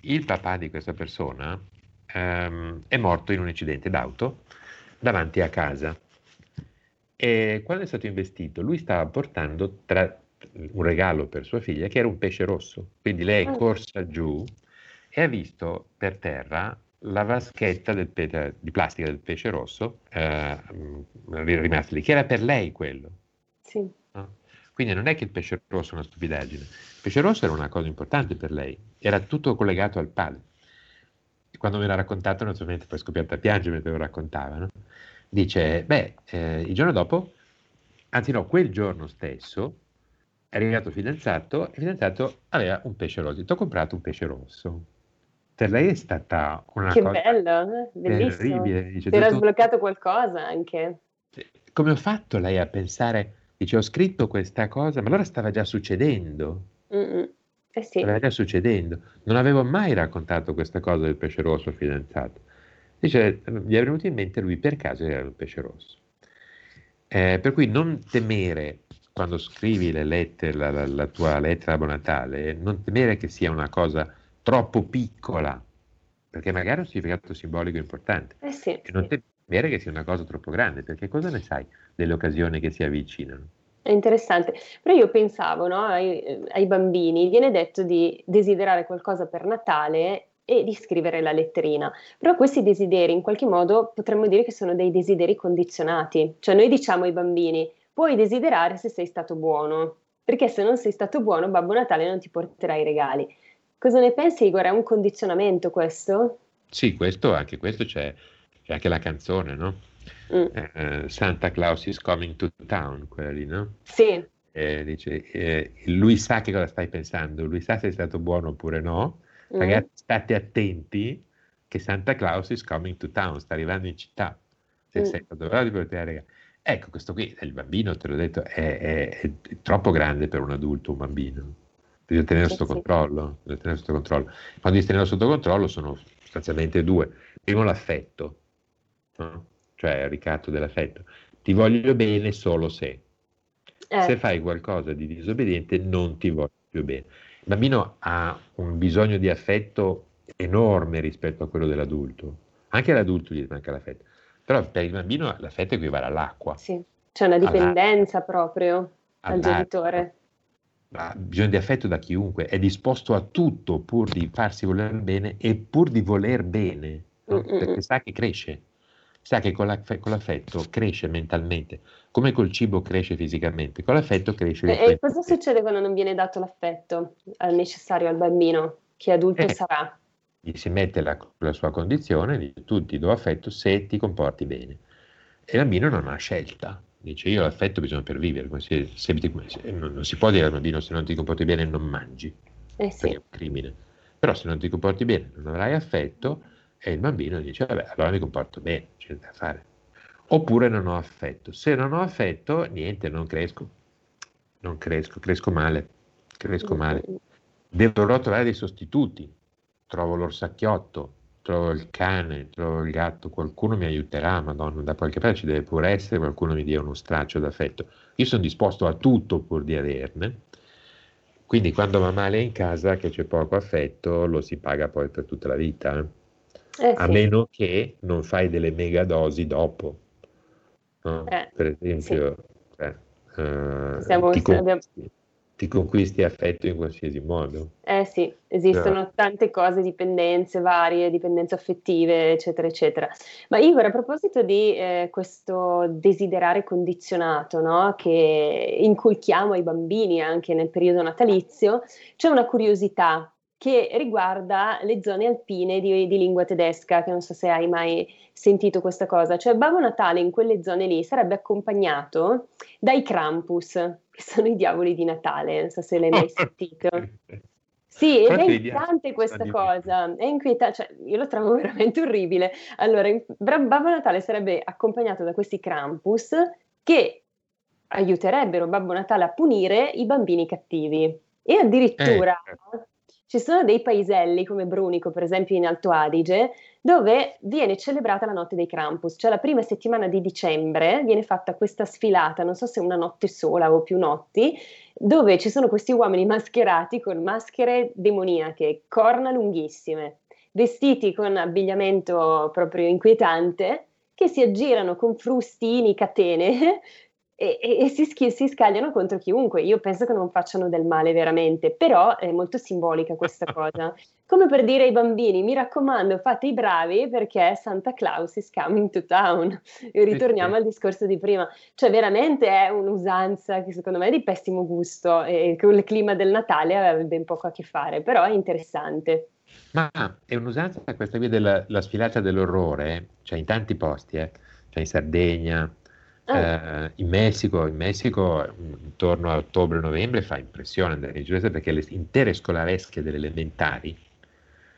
il papà di questa persona ehm, è morto in un incidente d'auto davanti a casa. E quando è stato investito, lui stava portando tra- un regalo per sua figlia che era un pesce rosso. Quindi lei è Ah. corsa giù e ha visto per terra la vaschetta pe- di plastica del pesce rosso eh, mh, rimasta lì, che era per lei quello. Sì. no? Quindi non è che il pesce rosso è una stupidaggine. Il pesce rosso era una cosa importante per lei, era tutto collegato al padre. Quando me l'ha raccontato, naturalmente poi è scoppiata a piangere mentre lo raccontava. Dice, beh, eh, il giorno dopo, anzi no, quel giorno stesso, è arrivato il fidanzato e il fidanzato aveva un pesce rosso. Ti ho comprato un pesce rosso. Per lei è stata una Che cosa bello, eh? bellissimo. terribile. Dice, Ti era tutto- sbloccato qualcosa anche. come ho fatto lei a pensare, dice ho scritto questa cosa, ma allora stava già succedendo, Mm-mm. Eh sì. stava già succedendo. Non avevo mai raccontato questa cosa del pesce rosso al fidanzato. Dice, gli è venuto in mente lui per caso era un pesce rosso. Eh, per cui non temere quando scrivi le lettere, la, la, la tua lettera a Buon Natale, non temere che sia una cosa troppo piccola, perché magari ha un significato simbolico importante. Eh sì, e non temere che sia una cosa troppo grande, perché cosa ne sai delle occasioni che si avvicinano? È interessante, però io pensavo no, ai, ai, bambini, viene detto di desiderare qualcosa per Natale e di scrivere la letterina, però questi desideri in qualche modo potremmo dire che sono dei desideri condizionati, cioè noi diciamo ai bambini puoi desiderare se sei stato buono, perché se non sei stato buono Babbo Natale non ti porterà i regali. Cosa ne pensi Igor? È un condizionamento questo? Sì, questo, anche questo c'è, c'è anche la canzone, no? Mm. Eh, Santa Claus is coming to town, quella lì, no? Sì. Eh, dice, eh, lui sa che cosa stai pensando, lui sa se è stato buono oppure no. Mm. Ragazzi, state attenti che Santa Claus is coming to town, sta arrivando in città. Se mm. sei di portare regali. Ecco, questo qui, il bambino, te l'ho detto, è, è, è troppo grande per un adulto, un bambino. Bisogna tenerlo sotto controllo. Bisogna tenerlo sotto controllo. Quando dici tenerlo sotto controllo sono sostanzialmente due. Primo l'affetto, no? cioè il ricatto dell'affetto. Ti voglio bene solo se. Eh. Se fai qualcosa di disobbediente non ti voglio più bene. Il bambino ha un bisogno di affetto enorme rispetto a quello dell'adulto. Anche all'adulto gli manca l'affetto. Però per il bambino l'affetto equivale all'acqua. Sì, c'è una dipendenza all'acqua. proprio al genitore. Ha bisogno di affetto da chiunque, è disposto a tutto pur di farsi voler bene e pur di voler bene, no? perché sa che cresce, sa che con, l'aff- con, l'affetto cresce mentalmente, come col cibo cresce fisicamente, con l'affetto cresce. E, e cosa succede quando non viene dato l'affetto necessario al bambino? Che adulto eh, sarà? gli si mette la, la sua condizione, dice tu ti do affetto se ti comporti bene. E il bambino non ha scelta, dice io l'affetto bisogna per vivere, se, se, se, non, non, si può dire al bambino se non ti comporti bene non mangi, eh sì. è un crimine. Però se non ti comporti bene non avrai affetto e il bambino dice vabbè allora mi comporto bene, c'è da fare. Oppure non ho affetto. Se non ho affetto, niente, non cresco. Non cresco, cresco male, cresco male. Dovrò trovare dei sostituti trovo l'orsacchiotto, trovo il cane, trovo il gatto, qualcuno mi aiuterà, madonna, da qualche parte ci deve pure essere, qualcuno mi dia uno straccio d'affetto. Io sono disposto a tutto pur di averne, quindi quando va male in casa, che c'è poco affetto, lo si paga poi per tutta la vita. Eh, a sì. meno che non fai delle mega dosi dopo. No? Eh, per esempio, sì. eh, uh, Siamo, ti, abbiamo ti conquisti affetto in qualsiasi modo. Eh sì, esistono no. tante cose, dipendenze varie, dipendenze affettive, eccetera, eccetera. Ma Igor, a proposito di eh, questo desiderare condizionato no? che inculchiamo ai bambini anche nel periodo natalizio, c'è una curiosità che riguarda le zone alpine di, di, lingua tedesca, che non so se hai mai sentito questa cosa, cioè Babbo Natale in quelle zone lì sarebbe accompagnato dai Krampus, che sono i diavoli di Natale, non so se l'hai mai sentito. Sì, ed è inquietante questa cosa, è inquietante, cioè io lo trovo veramente orribile. Allora, Babbo Natale sarebbe accompagnato da questi Krampus che aiuterebbero Babbo Natale a punire i bambini cattivi. E addirittura eh. Ci sono dei paeselli come Brunico, per esempio in Alto Adige, dove viene celebrata la notte dei Krampus, cioè la prima settimana di dicembre viene fatta questa sfilata, non so se una notte sola o più notti, dove ci sono questi uomini mascherati con maschere demoniache, corna lunghissime, vestiti con abbigliamento proprio inquietante, che si aggirano con frustini, catene, e, e, e si, si, scagliano contro chiunque. Io penso che non facciano del male veramente, però è molto simbolica questa cosa. Come per dire ai bambini, mi raccomando, fate i bravi perché Santa Claus is coming to town. E ritorniamo al discorso di prima. Cioè, veramente è un'usanza che secondo me è di pessimo gusto e con il clima del Natale aveva ben poco a che fare, però è interessante. Ma è un'usanza questa qui della sfilata dell'orrore, cioè in tanti posti, eh? cioè in Sardegna. Eh, in, Messico, in Messico, intorno a ottobre-novembre fa impressione andare in giro perché le intere scolaresche delle elementari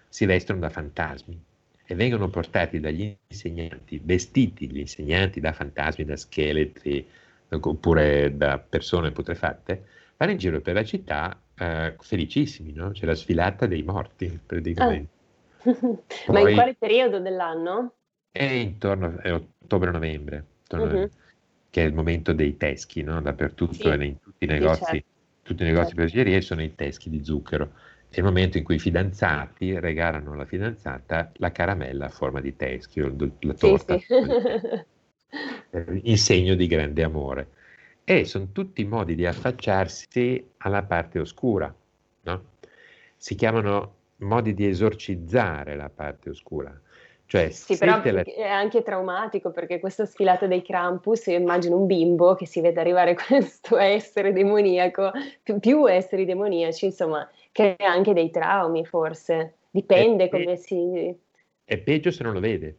si vestono da fantasmi e vengono portati dagli insegnanti, vestiti gli insegnanti da fantasmi, da scheletri, oppure da persone putrefatte, vanno in giro per la città eh, felicissimi, no? C'è la sfilata dei morti praticamente. Ah. Ma in quale periodo dell'anno? È intorno a ottobre-novembre, Mhm. Che è il momento dei teschi, no? Dappertutto Sì. in tutti i Sì, negozi, certo. tutti i negozi Certo. di pasticceria sono i teschi di zucchero. È il momento in cui i fidanzati regalano alla fidanzata la caramella a forma di teschio, la Sì, torta sì. eh, in segno di grande amore. E sono tutti modi di affacciarsi alla parte oscura, no? Si chiamano modi di esorcizzare la parte oscura. Cioè, Sì, però la- è anche traumatico perché questa sfilata dei Krampus, io immagino un bimbo che si vede arrivare questo essere demoniaco, più, esseri demoniaci, insomma, crea anche dei traumi forse, dipende Eh, come si... è peggio se non lo vede.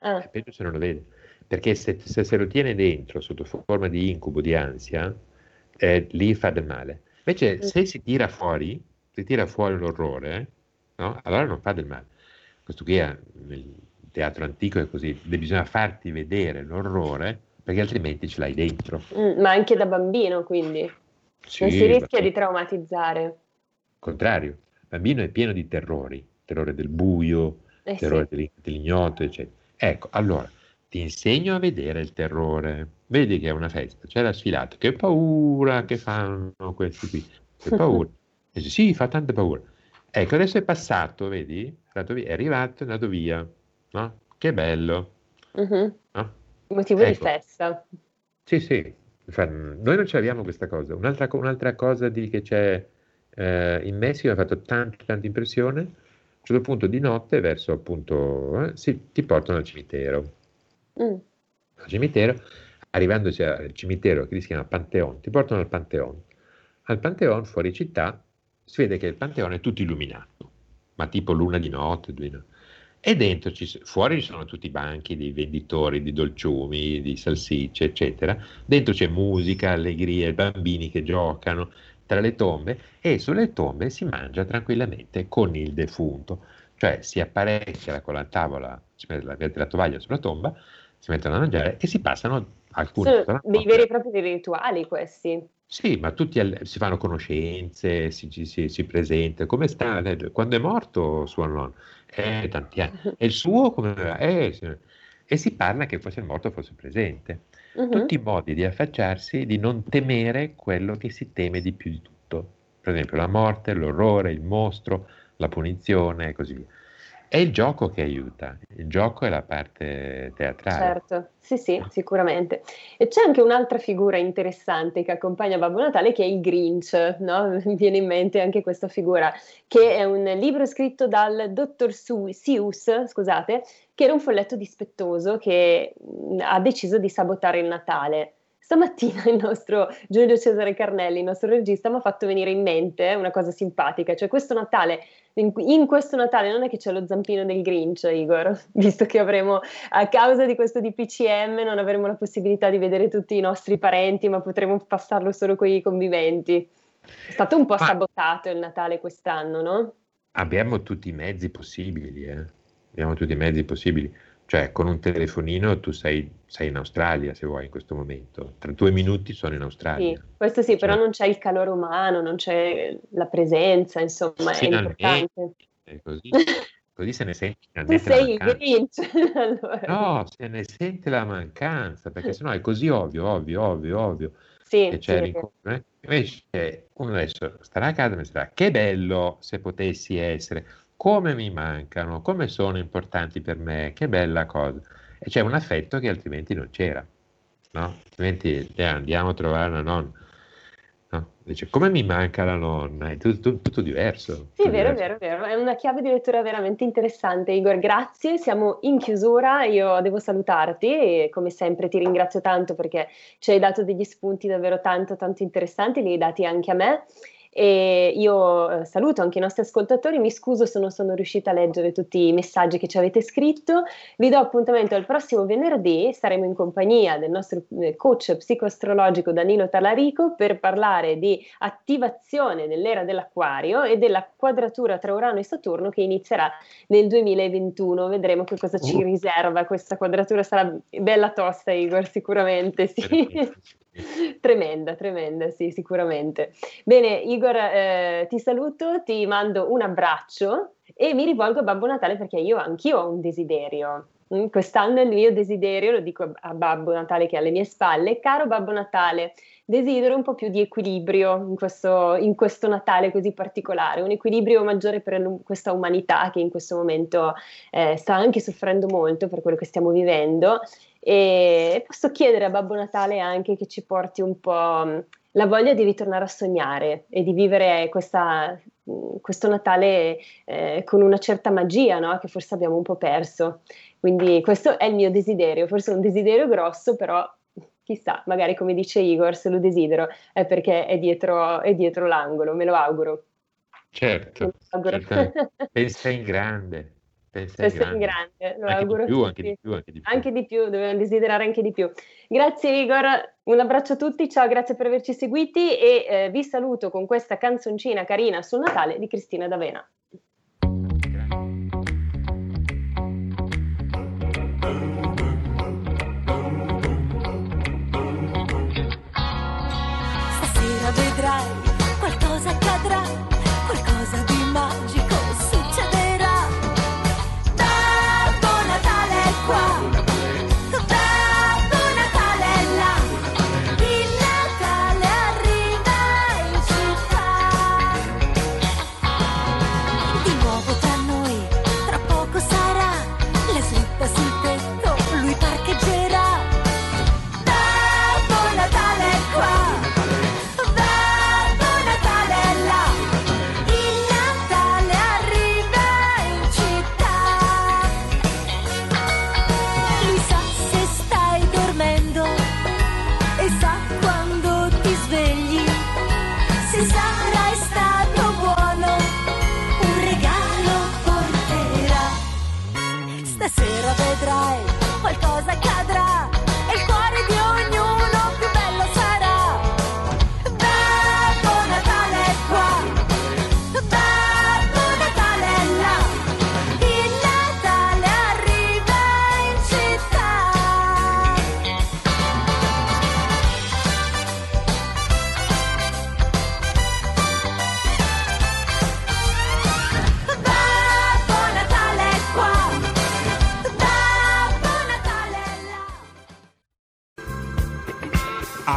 Ah, È peggio se non lo vede. Perché se, se se lo tiene dentro sotto forma di incubo, di ansia, eh, lì fa del male. Invece se si tira fuori, si tira fuori l'orrore, no? allora non fa del male. Questo qui è, nel teatro antico è così, bisogna farti vedere l'orrore perché altrimenti ce l'hai dentro. mm, ma anche da bambino quindi, Sì, non si rischia di traumatizzare. Contrario, il bambino è pieno di terrori, terrore del buio, Eh sì. terrore dell'ig- dell'ignoto, eccetera. Ecco, allora ti insegno a vedere il terrore. Vedi che è una festa, c'è la sfilata, che paura che fanno questi qui, che paura. E sì, fa tanta paura. Ecco, adesso è passato, vedi? È arrivato, è andato via, no? Che bello, Mhm. no? Motivo di Ecco. festa. Sì, sì, Fa- noi non ce l'abbiamo questa cosa. Un'altra, un'altra cosa di- che c'è eh, in Messico mi ha fatto tanta, tanta impressione. A un certo punto di notte, verso appunto, eh, si- ti portano al cimitero. Mm. Al cimitero, arrivandoci al cimitero che si chiama Pantheon, ti portano al Pantheon. Al Pantheon, fuori città, si vede che il Pantheon è tutto illuminato, ma tipo luna di notte, due notte. E dentro, ci, fuori ci sono tutti i banchi dei venditori di dolciumi, di salsicce, eccetera. Dentro c'è musica, allegria, i bambini che giocano tra le tombe e sulle tombe si mangia tranquillamente con il defunto. Cioè si apparecchia con la tavola, si mette la, la tovaglia sulla tomba, si mettono a mangiare e si passano alcuni Sono dei veri e propri rituali questi. Sì, ma tutti al- si fanno conoscenze, si, si, si presenta. Come sta? Lei- Quando è morto suo nonno? Eh, tanti anni. E il suo come? Eh. E si parla che fosse il morto fosse presente. Mhm. Tutti i modi di affacciarsi, di non temere quello che si teme di più di tutto. Per esempio la morte, l'orrore, il mostro, la punizione e così via. È il gioco che aiuta, il gioco è la parte teatrale. Certo, sì, sì, sicuramente. E c'è anche un'altra figura interessante che accompagna Babbo Natale che è il Grinch, no? Mi viene in mente anche questa figura, che è un libro scritto dal dottor Su- Seuss, scusate, che era un folletto dispettoso che mh, ha deciso di sabotare il Natale. Stamattina il nostro Giulio Cesare Carnelli, il nostro regista, mi ha fatto venire in mente una cosa simpatica, cioè questo Natale, in, in questo Natale non è che c'è lo zampino del Grinch, Igor, visto che avremo, a causa di questo DPCM, non avremo la possibilità di vedere tutti i nostri parenti, ma potremo passarlo solo con i conviventi. È stato un po' Ma- sabotato il Natale quest'anno, no? Abbiamo tutti i mezzi possibili, eh. Abbiamo tutti i mezzi possibili. Cioè, con un telefonino tu sei, sei in Australia, se vuoi, in questo momento. Tra due minuti sono in Australia. Sì, questo sì, però Cioè- non c'è il calore umano, non c'è la presenza, insomma, è importante. Così, così se ne sente Tu sei il. Grinch, allora. No, se ne sente la mancanza, perché sennò è così ovvio, ovvio, ovvio, ovvio Sì, che sì, c'è è vero. l'incontro. eh. Invece uno adesso starà a casa e mi sarà, che bello se potessi essere, come mi mancano, come sono importanti per me, che bella cosa. E c'è un affetto che altrimenti non c'era, no? Altrimenti eh, andiamo a trovare una nonna. No? Dice, come mi manca la nonna? È tutto, tutto diverso. Sì, tutto vero, diverso. vero, vero. È una chiave di lettura veramente interessante, Igor. Grazie, siamo in chiusura. Io devo salutarti e come sempre ti ringrazio tanto perché ci hai dato degli spunti davvero tanto, tanto interessanti, li hai dati anche a me. E io eh, saluto anche i nostri ascoltatori, mi scuso se non sono riuscita a leggere tutti i messaggi che ci avete scritto. Vi do appuntamento al prossimo venerdì, saremo in compagnia del nostro eh, coach psicoastrologico Danilo Talarico per parlare di attivazione dell'era dell'acquario e della quadratura tra Urano e Saturno che inizierà nel 2021. Vedremo che cosa ci Uh. riserva questa quadratura, sarà bella tosta Igor, sicuramente sì. Tremenda, tremenda, sì, sicuramente. Bene, Igor, eh, ti saluto, ti mando un abbraccio e mi rivolgo a Babbo Natale perché io anch'io ho un desiderio. Mm, Quest'anno il mio desiderio, lo dico a Babbo Natale che è alle mie spalle, caro Babbo Natale, desidero un po' più di equilibrio in questo, in questo Natale così particolare, un equilibrio maggiore per questa umanità che in questo momento eh, sta anche soffrendo molto per quello che stiamo vivendo e posso chiedere a Babbo Natale anche che ci porti un po' mh, la voglia di ritornare a sognare e di vivere questa, mh, questo Natale eh, con una certa magia no? che forse abbiamo un po' perso. Quindi questo è il mio desiderio, forse è un desiderio grosso, però chissà, magari come dice Igor, se lo desidero è perché è dietro, è dietro l'angolo, me lo auguro. Certo, auguro. certamente. pensa in grande, pensa in grande. grande, lo Anche di auguro a più, anche di più, anche di più. Anche di più, dobbiamo desiderare anche di più. Grazie Igor, un abbraccio a tutti, ciao, grazie per averci seguiti e eh, vi saluto con questa canzoncina carina sul Natale di Cristina D'Avena.